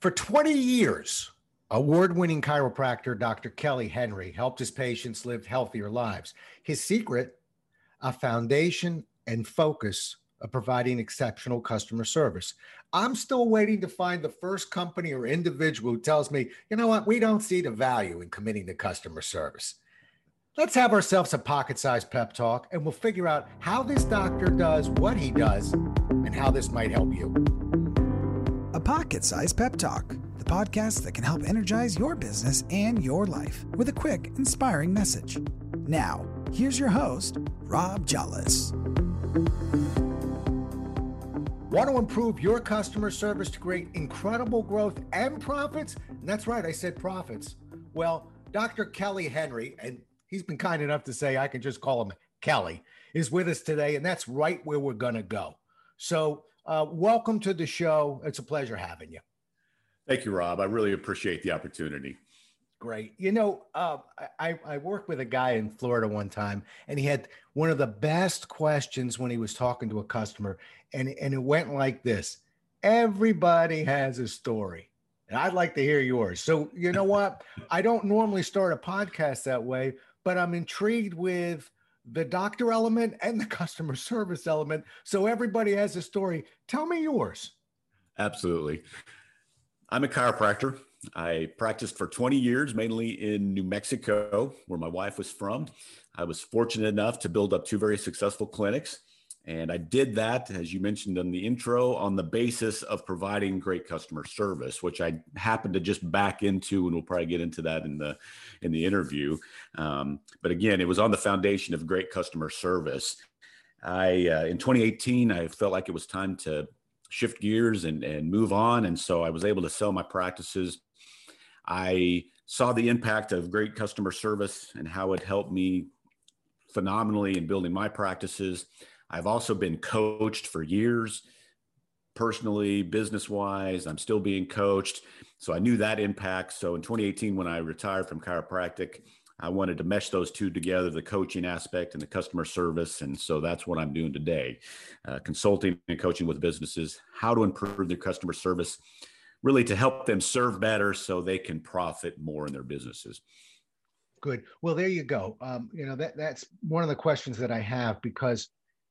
For 20 years, award winning chiropractor Dr. Kelly Henry helped his patients live healthier lives. His secret, a foundation and focus of providing exceptional customer service. I'm still waiting to find the first company or individual who tells me, you know what, we don't see the value in committing to customer service. Let's have ourselves a pocket sized pep talk and we'll figure out how this doctor does what he does and how this might help you. Pocket sized pep talk, the podcast that can help energize your business and your life with a quick, inspiring message. Now, here's your host, Rob Jolles. Want to improve your customer service to create incredible growth and profits? And that's right, I said profits. Well, Dr. Kelly Henry, and he's been kind enough to say I can just call him Kelly, is with us today, and that's right where we're going to go. So, uh, welcome to the show. It's a pleasure having you. Thank you, Rob. I really appreciate the opportunity. Great. You know, uh, I, I worked with a guy in Florida one time, and he had one of the best questions when he was talking to a customer, and, and it went like this Everybody has a story. And I'd like to hear yours. So, you know what? I don't normally start a podcast that way, but I'm intrigued with the doctor element and the customer service element. So, everybody has a story. Tell me yours. Absolutely. I'm a chiropractor. I practiced for 20 years, mainly in New Mexico, where my wife was from. I was fortunate enough to build up two very successful clinics. And I did that, as you mentioned in the intro, on the basis of providing great customer service, which I happened to just back into, and we'll probably get into that in the in the interview. Um, but again, it was on the foundation of great customer service. I uh, in 2018, I felt like it was time to shift gears and and move on, and so I was able to sell my practices I saw the impact of great customer service and how it helped me phenomenally in building my practices. I've also been coached for years, personally, business wise. I'm still being coached. So I knew that impact. So in 2018, when I retired from chiropractic, I wanted to mesh those two together the coaching aspect and the customer service. And so that's what I'm doing today uh, consulting and coaching with businesses, how to improve their customer service really to help them serve better so they can profit more in their businesses. Good. Well, there you go. Um, you know that that's one of the questions that I have because,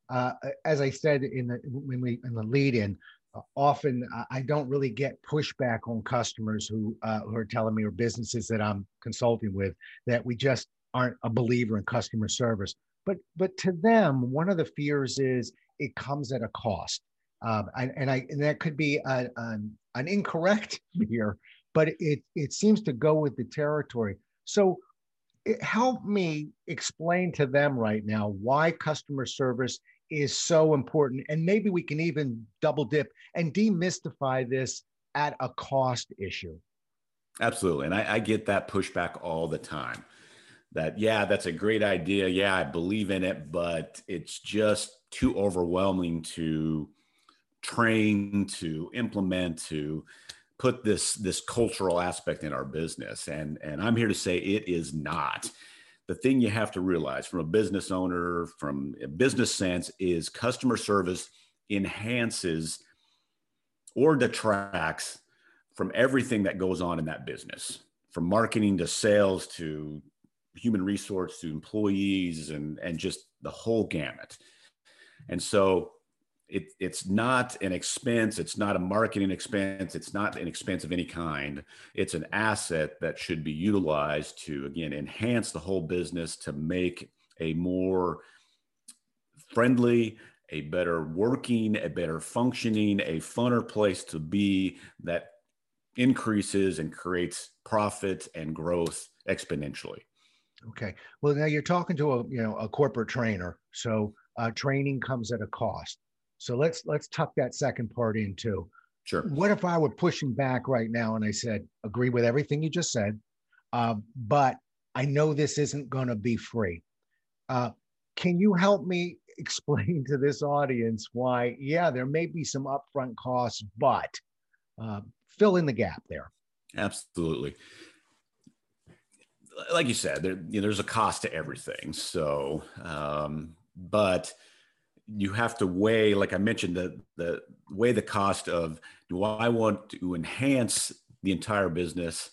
uh, as I said in the when we in the lead in, uh, often I don't really get pushback on customers who uh, who are telling me or businesses that I'm consulting with that we just aren't a believer in customer service. But but to them, one of the fears is it comes at a cost. Um, and, and, I and that could be a, an, an incorrect here, but it it seems to go with the territory. So it, help me explain to them right now why customer service is so important, and maybe we can even double dip and demystify this at a cost issue. Absolutely, and I, I get that pushback all the time. That yeah, that's a great idea. Yeah, I believe in it, but it's just too overwhelming to train to implement to put this this cultural aspect in our business and and i'm here to say it is not the thing you have to realize from a business owner from a business sense is customer service enhances or detracts from everything that goes on in that business from marketing to sales to human resource to employees and and just the whole gamut. And so it, it's not an expense. It's not a marketing expense. It's not an expense of any kind. It's an asset that should be utilized to, again, enhance the whole business to make a more friendly, a better working, a better functioning, a funner place to be that increases and creates profit and growth exponentially. Okay. Well, now you're talking to a you know a corporate trainer, so uh, training comes at a cost. So let's let's tuck that second part in too. Sure. What if I were pushing back right now and I said, agree with everything you just said, uh, but I know this isn't going to be free. Uh, can you help me explain to this audience why? Yeah, there may be some upfront costs, but uh, fill in the gap there. Absolutely. Like you said, there, you know, there's a cost to everything. So, um, but you have to weigh, like I mentioned, the the weigh the cost of do I want to enhance the entire business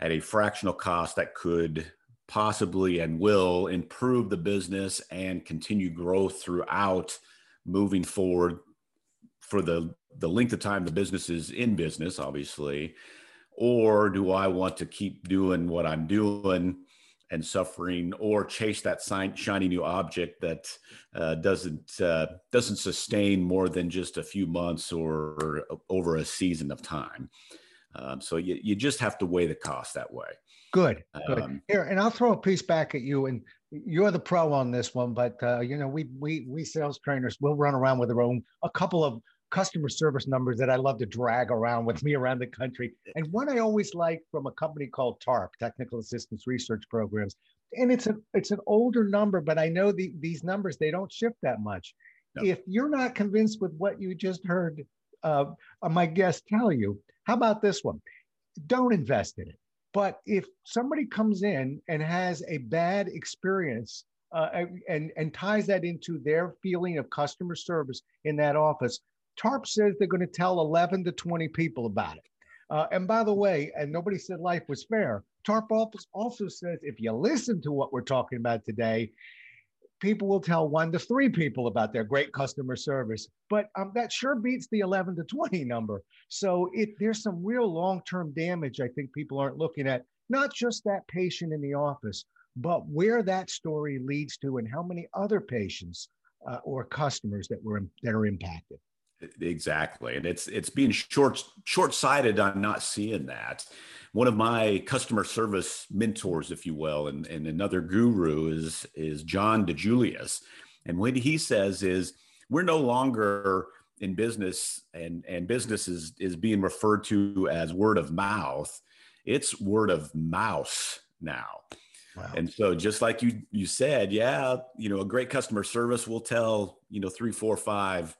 at a fractional cost that could possibly and will improve the business and continue growth throughout moving forward for the the length of time the business is in business obviously? Or do i want to keep doing what i'm doing and suffering or chase that sign, shiny new object that uh, doesn't uh, doesn't sustain more than just a few months or, or over a season of time um, so you, you just have to weigh the cost that way Good, good. Um, Here, and I'll throw a piece back at you, and you're the pro on this one. But uh, you know, we we we sales trainers will run around with our own a couple of customer service numbers that I love to drag around with me around the country. And one I always like from a company called TARP, Technical Assistance Research Programs, and it's a it's an older number, but I know the, these numbers they don't shift that much. No. If you're not convinced with what you just heard uh, my guest tell you, how about this one? Don't invest in it but if somebody comes in and has a bad experience uh, and, and ties that into their feeling of customer service in that office, TARP says they're going to tell 11 to 20 people about it. Uh, and by the way, and nobody said life was fair, TARP also says if you listen to what we're talking about today, people will tell one to three people about their great customer service, but um, that sure beats the 11 to 20 number. So it, there's some real long-term damage I think people aren't looking at, not just that patient in the office, but where that story leads to and how many other patients uh, or customers that were that are impacted. Exactly, and it's it's being short short sighted on not seeing that one of my customer service mentors, if you will, and, and another guru is is John DiJulius. And what he says is we're no longer in business and, and business is, is being referred to as word of mouth. It's word of mouse now. Wow. And so just like you you said, yeah, you know, a great customer service will tell, you know, three, four, five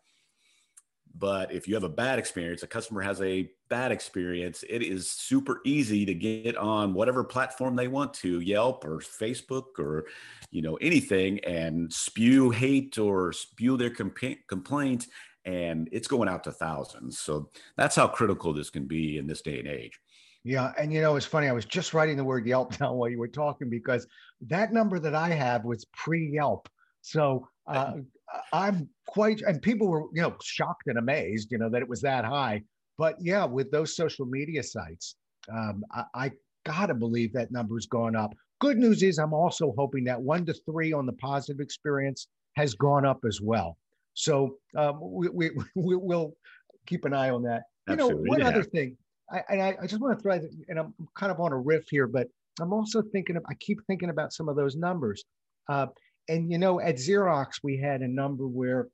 but if you have a bad experience, a customer has a bad experience, it is super easy to get on whatever platform they want to, Yelp or Facebook or you know anything, and spew hate or spew their comp- complaint, and it's going out to thousands. So that's how critical this can be in this day and age. Yeah, and you know it's funny. I was just writing the word Yelp down while you were talking because that number that I have was pre-Yelp. So uh, I'm quite, and people were, you know, shocked and amazed, you know, that it was that high. But yeah, with those social media sites, um, I, I gotta believe that number's gone up. Good news is, I'm also hoping that one to three on the positive experience has gone up as well. So um, we, we, we will keep an eye on that. Absolutely, You know, one yeah. other thing, I, I, I just want to throw, and I'm kind of on a riff here, but I'm also thinking of, I keep thinking about some of those numbers. Uh, and you know, at Xerox, we had a number where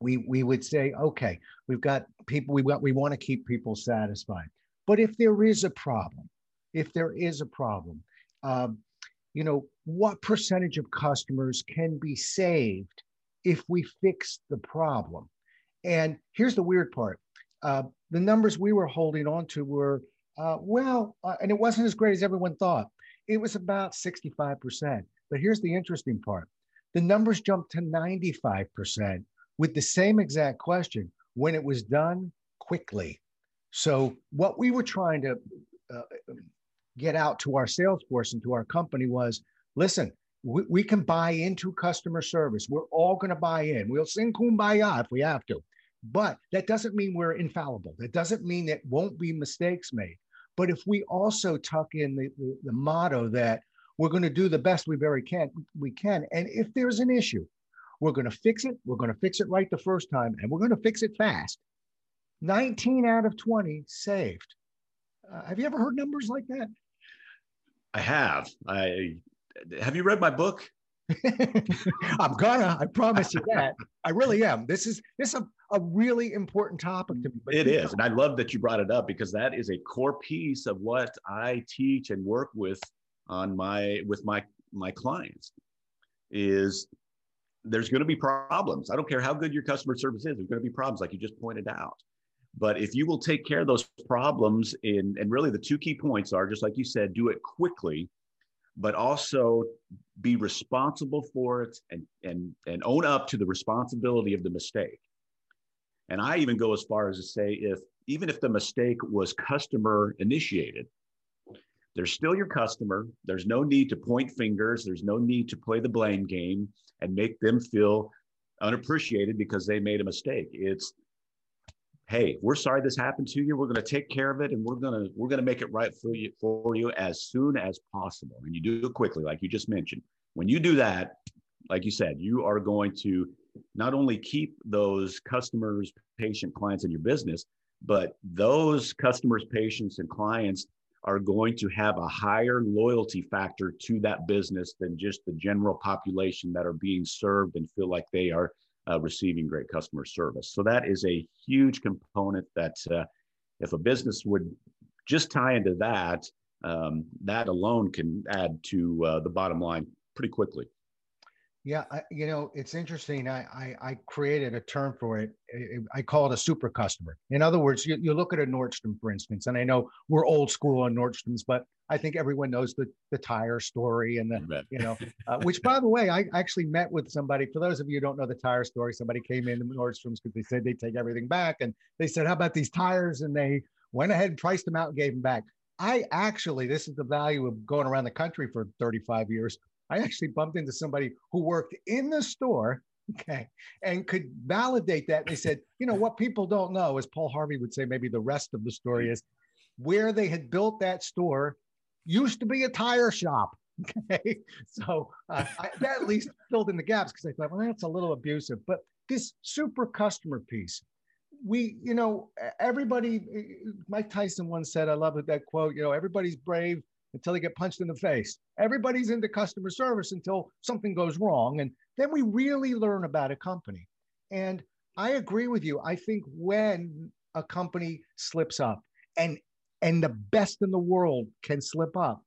we we would say, okay, we've got people, we want we want to keep people satisfied. But if there is a problem, if there is a problem, um, you know, what percentage of customers can be saved if we fix the problem? And here's the weird part: uh, the numbers we were holding on to were uh, well, uh, and it wasn't as great as everyone thought. It was about 65 percent. But here's the interesting part the numbers jumped to 95% with the same exact question when it was done quickly. So, what we were trying to uh, get out to our sales force and to our company was listen, we, can buy into customer service. We're all going to buy in. We'll sing kumbaya if we have to. But that doesn't mean we're infallible. That doesn't mean that won't be mistakes made. But if we also tuck in the, the, the motto that we're going to do the best we very can we can. And if there's an issue, we're going to fix it. We're going to fix it right the first time, and we're going to fix it fast. 19 out of 20 saved. Uh, have you ever heard numbers like that? I have. I have you read my book? I'm gonna. I promise you that. I really am. This is this is a, a really important topic to me. It is, know. and I love that you brought it up because that is a core piece of what I teach and work with on my with my my clients is there's going to be problems. I don't care how good your customer service is. There's going to be problems, like you just pointed out. But if you will take care of those problems, in and really the two key points are just like you said, do it quickly, but also be responsible for it and, and, and own up to the responsibility of the mistake. And I even go as far as to say if even if the mistake was customer initiated, they're still your customer. There's no need to point fingers. There's no need to play the blame game and make them feel unappreciated because they made a mistake. It's hey, we're sorry this happened to you. We're going to take care of it, and we're going to we're going to make it right for you for you as soon as possible. And you do it quickly, like you just mentioned. When you do that, like you said, you are going to not only keep those customers, patient clients in your business, but those customers, patients, and clients are going to have a higher loyalty factor to that business than just the general population that are being served and feel like they are uh, receiving great customer service. So that is a huge component that uh, if a business would just tie into that, um, that alone can add to uh, the bottom line pretty quickly. Yeah, I, you know, it's interesting. I, I, I created a term for it. I call it a super customer. In other words, you, you look at a Nordstrom, for instance, and I know we're old school on Nordstroms, but I think everyone knows the the tire story and the you know, uh, which by the way, I actually met with somebody. For those of you who don't know the tire story, somebody came in the Nordstrom's because they said they take everything back, and they said, "How about these tires?" And they went ahead and priced them out and gave them back. I actually, this is the value of going around the country for 35 years. I actually bumped into somebody who worked in the store, okay, and could validate that. They said, you know, what people don't know, as Paul Harvey would say, maybe the rest of the story is where they had built that store used to be a tire shop. Okay, so uh, I, that at least filled in the gaps because I thought, well, that's a little abusive. But this super customer piece, we, you know, everybody. Mike Tyson once said, I love that quote. You know, everybody's brave until they get punched in the face. Everybody's into customer service until something goes wrong. And then we really learn about a company. And I agree with you. I think when a company slips up and and the best in the world can slip up,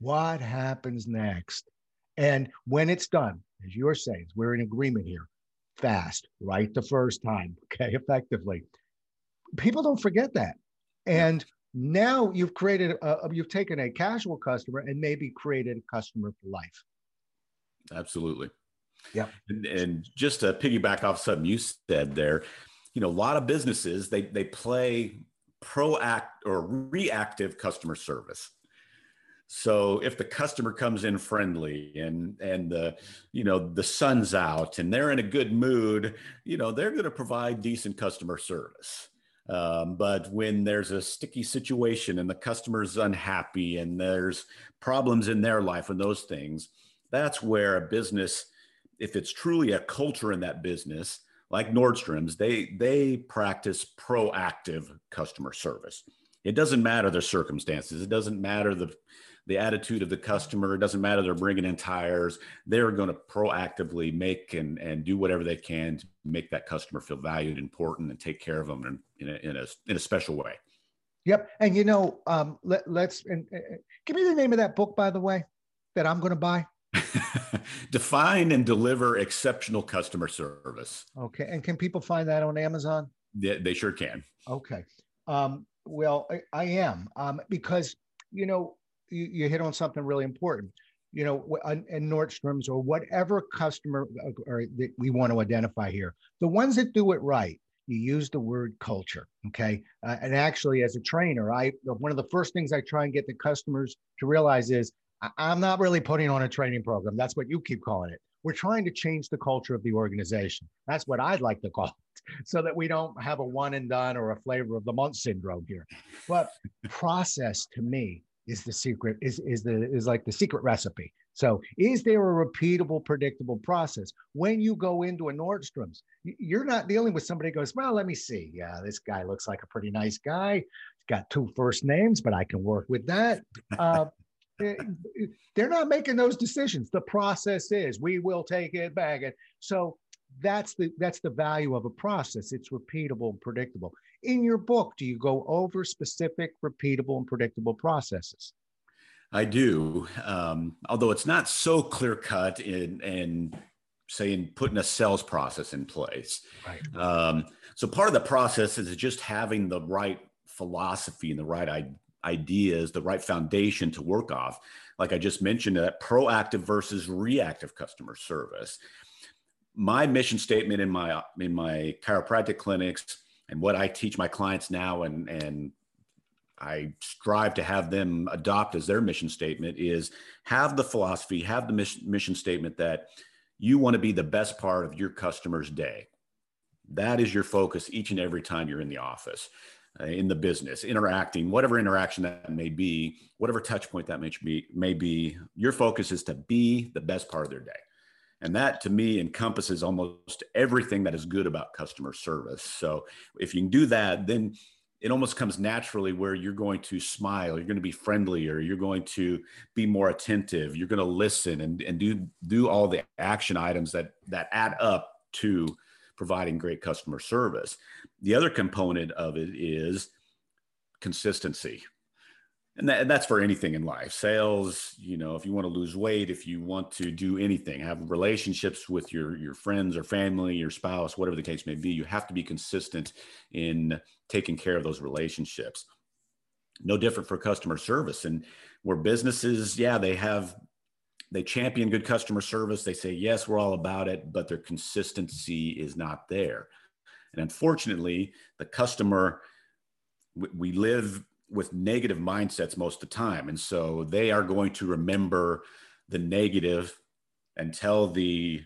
what happens next? And when it's done, as you're saying, we're in agreement here, fast, right the first time, okay, effectively. People don't forget that. And now you've created, a, you've taken a casual customer and maybe created a customer for life. Absolutely. Yeah. And, and just to piggyback off something you said there, you know, a lot of businesses they they play proact or reactive customer service. So if the customer comes in friendly and and the you know the sun's out and they're in a good mood, you know they're going to provide decent customer service. Um, but when there's a sticky situation and the customer's unhappy and there's problems in their life and those things, that's where a business, if it's truly a culture in that business, like Nordstrom's, they they practice proactive customer service. It doesn't matter the circumstances. It doesn't matter the the attitude of the customer. It doesn't matter they're bringing in tires. They're going to proactively make and, and do whatever they can to make that customer feel valued, important, and take care of them in, in, a, in, a, in a special way. Yep. And you know, um, let, us uh, give me the name of that book, by the way, that I'm going to buy. Define and deliver exceptional customer service. Okay. And can people find that on Amazon? Yeah, they sure can. Okay. Um, well, I, I am um, because, you know, you, you hit on something really important you know, and Nordstrom's or whatever customer uh, or that we want to identify here, the ones that do it right, you use the word culture. Okay. Uh, and actually, as a trainer, I one of the first things I try and get the customers to realize is I'm not really putting on a training program. That's what you keep calling it. We're trying to change the culture of the organization. That's what I'd like to call it, so that we don't have a one and done or a flavor of the month syndrome here. But process to me is the secret is is the is like the secret recipe. So is there a repeatable predictable process? When you go into a nordstrom's you're not dealing with somebody goes well let me see. Yeah this guy looks like a pretty nice guy. He's got two first names but i can work with that. Uh, eh, they're not making those decisions. The process is we will take it back. And so that's the that's the value of a process. It's repeatable and predictable in your book do you go over specific repeatable and predictable processes i do um, although it's not so clear cut in in saying putting a sales process in place right. um, so part of the process is just having the right philosophy and the right ideas, the right foundation to work off. Like I just mentioned, that proactive versus reactive customer service. My mission statement in my in my chiropractic clinics and what I teach my clients now and and I strive to have them adopt as their mission statement is have the philosophy, have the mission statement that you want to be the best part of your customer's day. That is your focus each and every time you're in the office, uh, in the business, interacting, whatever interaction that may be, whatever touch point that may be, may be, your focus is to be the best part of their day. And that to me encompasses almost everything that is good about customer service. So if you can do that, then it almost comes naturally where you're going to smile, you're going to be friendlier, you're going to be more attentive, you're going to listen and, and do do all the action items that that add up to providing great customer service. The other component of it is consistency and, that, and that's for anything in life sales you know if you want to lose weight if you want to do anything have relationships with your your friends or family your spouse whatever the case may be you have to be consistent in taking care of those relationships. No different for customer service and where businesses yeah they have they champion good customer service they say yes we're all about it but their consistency is not there. And unfortunately the customer we live with negative mindsets most of the time. And so they are going to remember the negative and tell the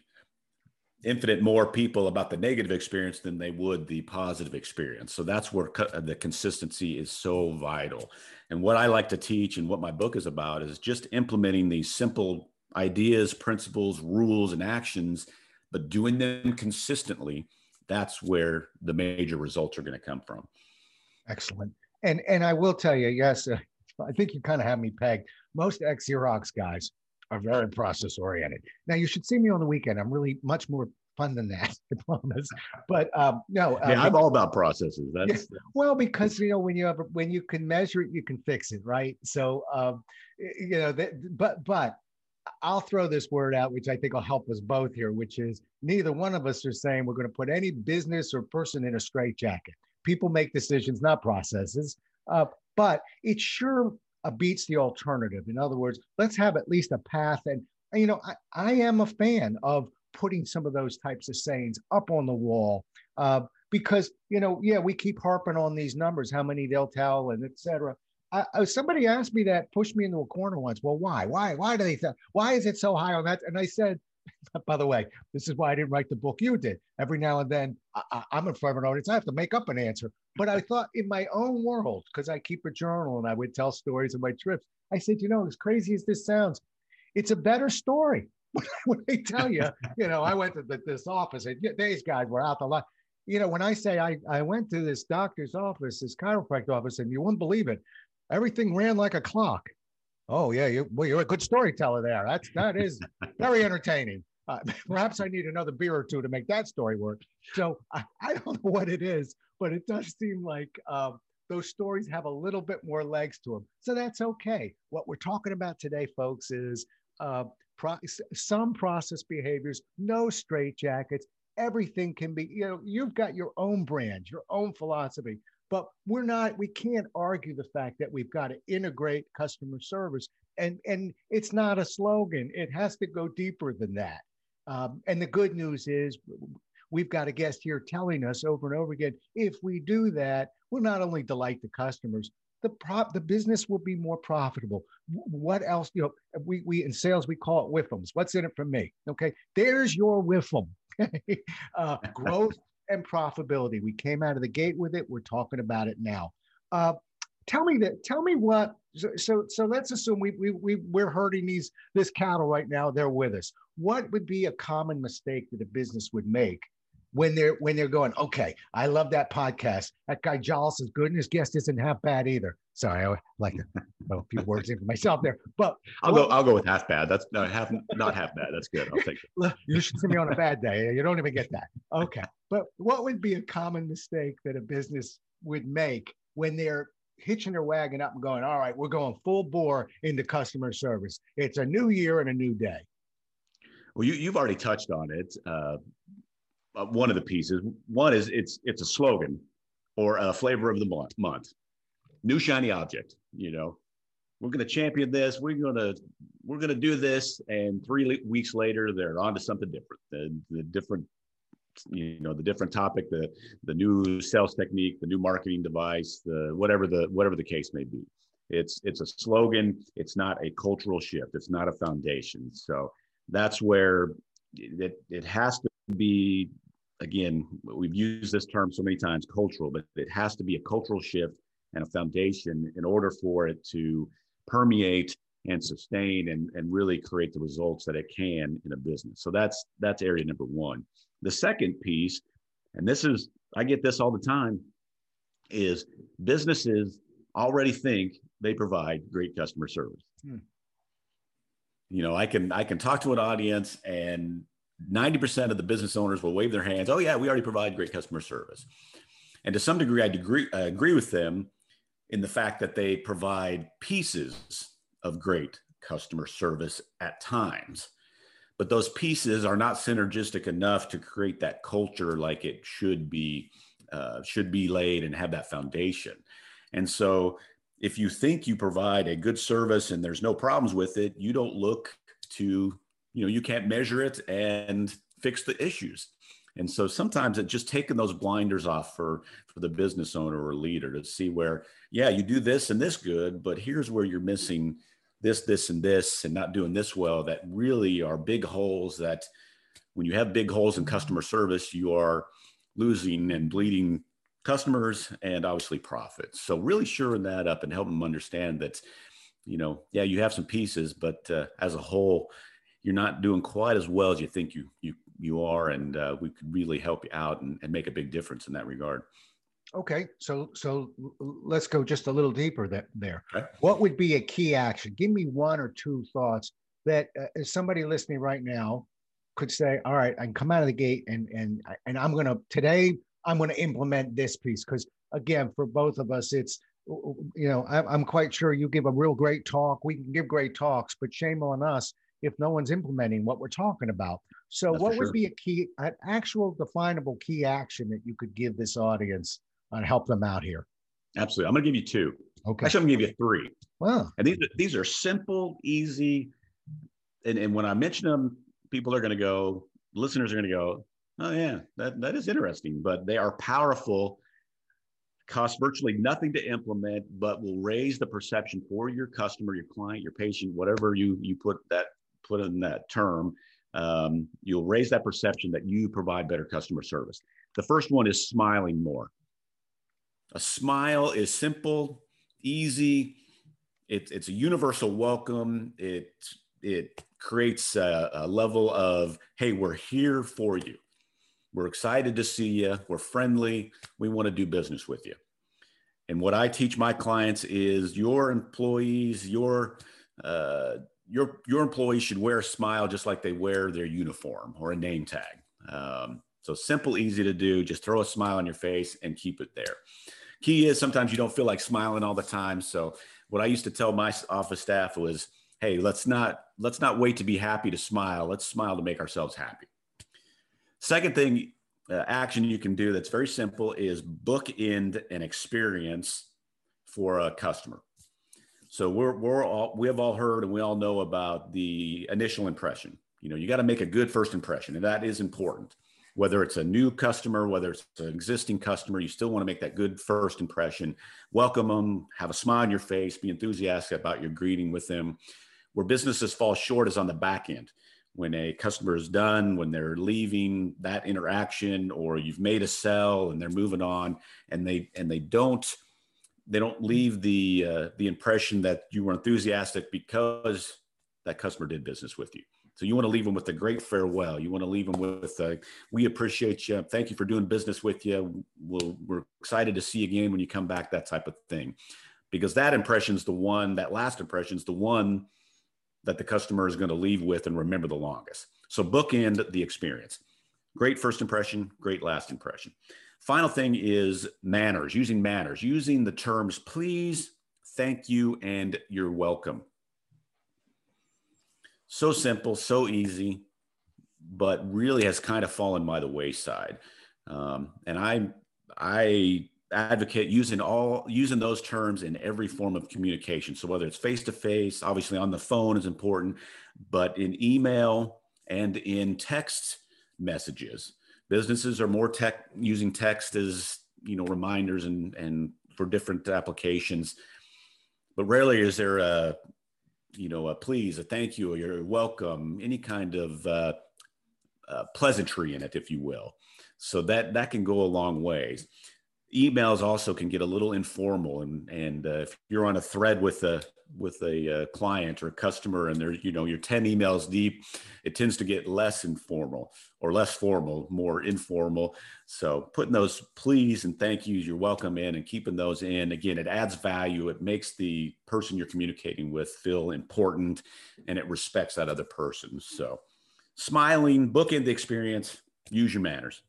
infinite more people about the negative experience than they would the positive experience. So that's where co- the consistency is so vital. And what I like to teach and what my book is about is just implementing these simple ideas, principles, rules, and actions, but doing them consistently. That's where the major results are going to come from. Excellent. And and I will tell you, yes, uh, I think you kind of have me pegged. Most ex Xerox guys are very process oriented. Now you should see me on the weekend. I'm really much more fun than that, I promise. But um, no, yeah, I'm all about processes. That's yeah, well because you know when you have when you can measure it, you can fix it, right? So um, you know, that, but but I'll throw this word out, which I think will help us both here, which is neither one of us are saying we're going to put any business or person in a straitjacket people make decisions, not processes. Uh, but it sure uh, beats the alternative. In other words, let's have at least a path. And, you know, I, I am a fan of putting some of those types of sayings up on the wall uh, because, you know, yeah, we keep harping on these numbers, how many they'll tell and et cetera. I, somebody asked me that, pushed me into a corner once. Well, why? Why? Why do they? Th- why is it so high on that? And I said, By the way, this is why I didn't write the book you did. Every now and then, I, am in front of an audience. I have to make up an answer. But I thought in my own world, because I keep a journal and I would tell stories of my trips, I said, you know, as crazy as this sounds, it's a better story. when I tell you, you know, I went to the, this office and these guys were out the line. You know, when I say I, I went to this doctor's office, this chiropractor office, and you wouldn't believe it, everything ran like a clock. Oh yeah, you well, you're a good storyteller there. That's that is very entertaining. Uh, perhaps I need another beer or two to make that story work. So I, I don't know what it is, but it does seem like uh, those stories have a little bit more legs to them. So that's okay. What we're talking about today, folks, is uh, pro- some process behaviors, no straitjackets. Everything can be, you know, you've got your own brand, your own philosophy. But we're not, we can't argue the fact that we've got to integrate customer service. And, and it's not a slogan, it has to go deeper than that. Um, and the good news is we've got a guest here telling us over and over again if we do that, we'll not only delight the customers, the prop the business will be more profitable. What else? You know, we we in sales we call it whiffums. What's in it for me? Okay, there's your whiffum. uh, growth and profitability. We came out of the gate with it. We're talking about it now. Uh, tell me that. Tell me what. So, so, so let's assume we we we we're hurting these this cattle right now. They're with us. What would be a common mistake that a business would make when they're when they're going? Okay, I love that podcast. That guy Jolles is good, and his guest isn't half bad either. Sorry, I like to throw a few words in for myself there, but I'll go. I'll go with half bad. That's no half, not half bad. That's good. I'll take it. You should see me on a bad day. You don't even get that. Okay, but what would be a common mistake that a business would make when they're hitching their wagon up and going, all right, we're going full bore into customer service. It's a new year and a new day. Well, you, you've already touched on it. Uh, uh one of the pieces. One is it's it's a slogan or a flavor of the month. month. new shiny object. You know, we're going to champion this. We're going to we're going to do this, and three weeks later, they're on to something different. The, the different, you know, the different topic, the the new sales technique, the new marketing device, the whatever the whatever the case may be. It's it's a slogan. It's not a cultural shift. It's not a foundation. So that's where it, it has to be again we've used this term so many times cultural but it has to be a cultural shift and a foundation in order for it to permeate and sustain and, and really create the results that it can in a business. So that's that's area number one. The second piece and this is i get this all the time is businesses already think they provide great customer service. Hmm. you know i can i can talk to an audience and 90% of the business owners will wave their hands oh yeah we already provide great customer service and to some degree i degree, I agree with them in the fact that they provide pieces of great customer service at times. But those pieces are not synergistic enough to create that culture like it should be uh, should be laid and have that foundation. And so, if you think you provide a good service and there's no problems with it, you don't look to you know you can't measure it and fix the issues. And so sometimes just taking those blinders off for for the business owner or leader to see where yeah you do this and this good, but here's where you're missing this, this, and this, and not doing this well, that really are big holes that when you have big holes in customer service, you are losing and bleeding customers and obviously profits. So really shoring that up and helping them understand that, you know, yeah, you have some pieces, but uh, as a whole, you're not doing quite as well as you think you you you are, and uh, we could really help you out and, and make a big difference in that regard. Okay, so so let's go just a little deeper there. there. Okay. What would be a key action? Give me one or two thoughts that uh, somebody listening right now could say, "All right, I can come out of the gate and and and I'm gonna today I'm gonna implement this piece." Because again, for both of us, it's you know I'm, I'm quite sure you give a real great talk. We can give great talks, but shame on us if no one's implementing what we're talking about. So, That's what would sure. be a key, an actual definable key action that you could give this audience and help them out here? Absolutely. I'm going to give you two. Okay. Actually, I'm going to give you three. Wow. And these, these are simple, easy. And, and when I mention them, people are going to go, listeners are going to go, oh, yeah, that, that is interesting. But they are powerful, cost virtually nothing to implement, but will raise the perception for your customer, your client, your patient, whatever you, you put that put in that term. Um, you'll raise that perception that you provide better customer service. The first one is smiling more. A smile is simple, easy. It, it's a universal welcome. It it creates a, a level of hey, we're here for you. We're excited to see you. We're friendly. We want to do business with you. And what I teach my clients is your employees, your uh, your your employees should wear a smile just like they wear their uniform or a name tag. Um, so simple, easy to do. Just throw a smile on your face and keep it there key is sometimes you don't feel like smiling all the time. So what I used to tell my office staff was, hey, let's not let's not wait to be happy to smile. Let's smile to make ourselves happy. Second thing, uh, action you can do that's very simple is bookend an experience for a customer. So we're we're all we have all heard and we all know about the initial impression. You know, you got to make a good first impression, and that is important whether it's a new customer, whether it's an existing customer, you still want to make that good first impression. Welcome them, have a smile on your face, be enthusiastic about your greeting with them. Where businesses fall short is on the back end. When a customer is done, when they're leaving that interaction, or you've made a sell and they're moving on, and they and they don't they don't leave the uh, the impression that you were enthusiastic because that customer did business with you. So you want to leave them with a great farewell. You want to leave them with, a, we appreciate you. Thank you for doing business with you. We'll, we're excited to see you again when you come back, that type of thing. Because that impression is the one, that last impression is the one that the customer is going to leave with and remember the longest. So bookend the experience. Great first impression, great last impression. Final thing is manners, using manners, using the terms please, thank you, and you're welcome so simple, so easy, but really has kind of fallen by the wayside. Um, and I, I advocate using all using those terms in every form of communication. So whether it's face to face, obviously on the phone is important, but in email and in text messages, businesses are more tech using text as you know reminders and and for different applications. But rarely is there a you know a please, a thank you, or you're welcome, any kind of uh, uh, pleasantry in it, if you will. So that that can go a long ways emails also can get a little informal and and uh, if you're on a thread with a with a uh, client or a customer and there's you know you're 10 emails deep it tends to get less informal or less formal more informal. So putting those please and thank yous you're welcome in and keeping those in. Again it adds value. It makes the person you're communicating with feel important and it respects that other person. So smiling book in the experience use your manners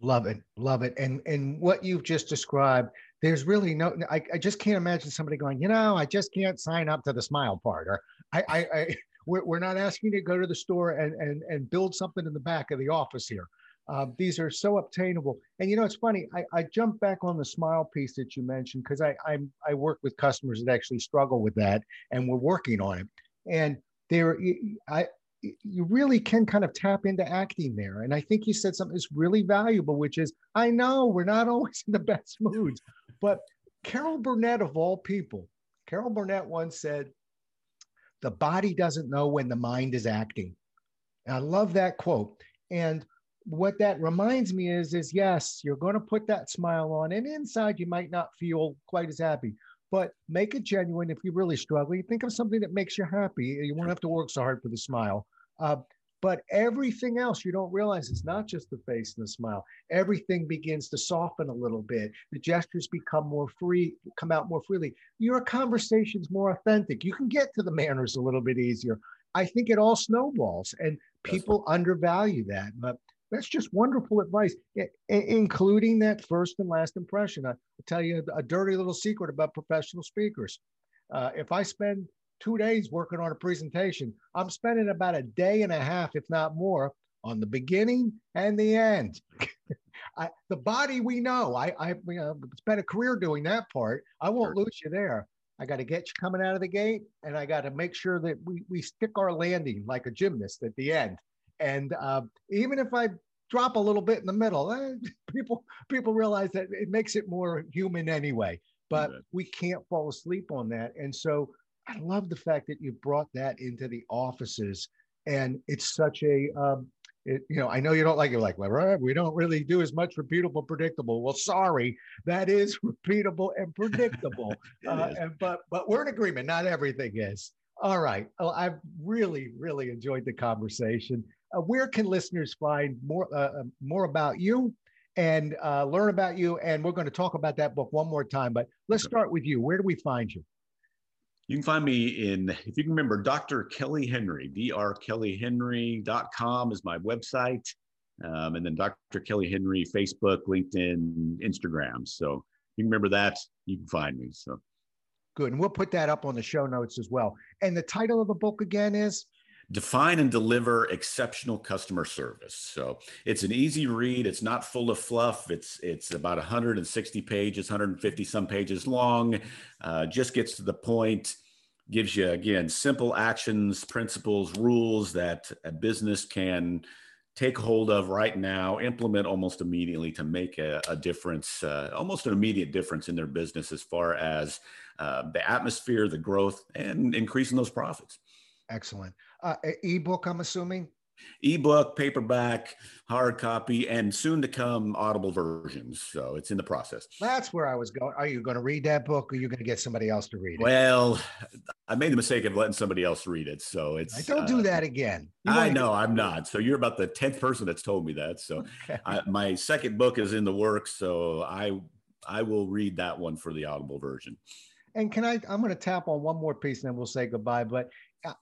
Love it, love it, and and what you've just described, there's really no. I, I just can't imagine somebody going, you know, I just can't sign up to the smile part, or I, I, I we're, we're not asking you to go to the store and and and build something in the back of the office here. Um, these are so obtainable, and you know, it's funny. I, I jump back on the smile piece that you mentioned because I I'm I work with customers that actually struggle with that, and we're working on it. And there, I you really can kind of tap into acting there. And I think you said something that's really valuable, which is I know we're not always in the best moods, but Carol Burnett, of all people, Carol Burnett once said, The body doesn't know when the mind is acting. And I love that quote. And what that reminds me is, is yes, you're going to put that smile on, and inside you might not feel quite as happy, but make it genuine. If you're really struggling, think of something that makes you happy. You won't have to work so hard for the smile. Uh, but everything else you don't realize it's not just the face and the smile. Everything begins to soften a little bit. The gestures become more free, come out more freely. Your conversation's more authentic. You can get to the manners a little bit easier. I think it all snowballs, and people undervalue that. But that's just wonderful advice, including that first and last impression. I'll tell you a dirty little secret about professional speakers. Uh, if I spend two days working on a presentation. I'm spending about a day and a half, if not more, on the beginning and the end. I, the body we know. I, I you know, spent a career doing that part. I won't sure. lose you there. I got to get you coming out of the gate, and I got to make sure that we we stick our landing like a gymnast at the end. And uh, even if I drop a little bit in the middle, eh, people people realize that it makes it more human anyway. But we can't fall asleep on that, and so I love the fact that you brought that into the offices, and it's such a um, it, you know, I know you don't like it. Like, well, we don't really do as much repeatable, predictable. Well, sorry, that is repeatable and predictable. uh, and, but but we're in agreement. Not everything is. All right. Well, I've really really enjoyed the conversation. Uh, where can listeners find more uh, uh more about you and uh, learn about you? And we're going to talk about that book one more time. But let's start with you. Where do we find you? You can find me in, if you can remember, Dr. Kelly Henry, drkellyhenry.com is my website. Um, and then Dr. Kelly Henry, Facebook, LinkedIn, Instagram. So you can remember that, you can find me. So good. And we'll put that up on the show notes as well. And the title of the book again is? Define and deliver exceptional customer service. So it's an easy read. It's not full of fluff. It's it's about 160 pages 150 some pages long. Uh, just gets to the point gives you again simple actions principles rules that a business can take hold of right now implement almost immediately to make a, a difference uh, almost an immediate difference in their business as far as uh, the atmosphere the growth and increasing those profits excellent uh, ebook, I'm assuming. Ebook, paperback, hard copy, and soon to come audible versions. So it's in the process. That's where I was going. Are you going to read that book or are you going to get somebody else to read it? Well, I made the mistake of letting somebody else read it. So it's. I don't uh, do that again. I know I'm not. So you're about the 10th person that's told me that. So okay. I, my second book is in the works. So I I will read that one for the audible version. And can I? I'm going to tap on one more piece, and then we'll say goodbye. But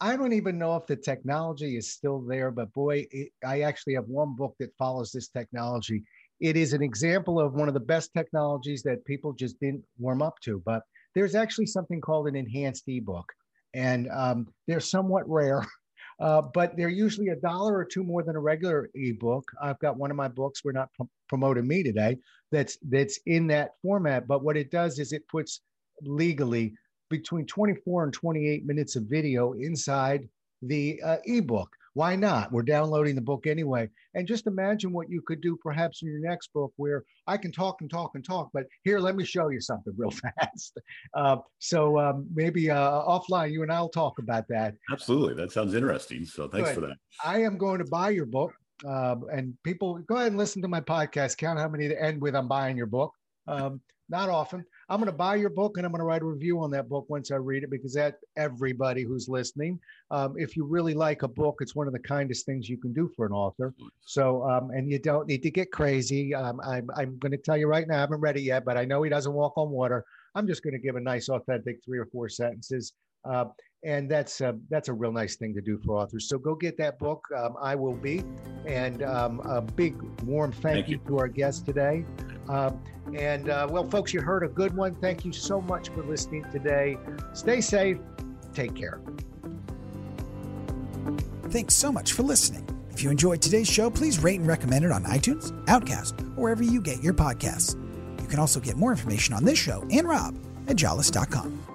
I don't even know if the technology is still there, but boy, it, I actually have one book that follows this technology. It is an example of one of the best technologies that people just didn't warm up to. But there's actually something called an enhanced ebook, and um, they're somewhat rare. Uh, but they're usually a dollar or two more than a regular ebook. I've got one of my books. We're not pr- promoting me today. That's that's in that format. But what it does is it puts legally between 24 and 28 minutes of video inside the uh, ebook. Why not? We're downloading the book anyway. And just imagine what you could do perhaps in your next book where I can talk and talk and talk, but here, let me show you something real fast. Uh, so um, maybe uh, offline, you and I'll talk about that. Absolutely. That sounds interesting. So thanks for that. I am going to buy your book. Uh, and people, go ahead and listen to my podcast. Count how many to end with I'm buying your book. Um, not often. I'm going to buy your book and I'm going to write a review on that book once I read it because that everybody who's listening, um, if you really like a book, it's one of the kindest things you can do for an author. So, um, and you don't need to get crazy. Um, I'm, I'm going to tell you right now, I haven't read it yet, but I know he doesn't walk on water. I'm just going to give a nice, authentic three or four sentences. Uh, and that's a, that's a real nice thing to do for authors. So go get that book. Um, I will be, and um, a big warm thank, thank you, you, to our guest today. Um, and uh, well, folks, you heard a good one. Thank you so much for listening today. Stay safe. Take care. Thanks so much for listening. If you enjoyed today's show, please rate and recommend it on iTunes, Outcast, or wherever you get your podcasts. You can also get more information on this show and Rob at jolles.com.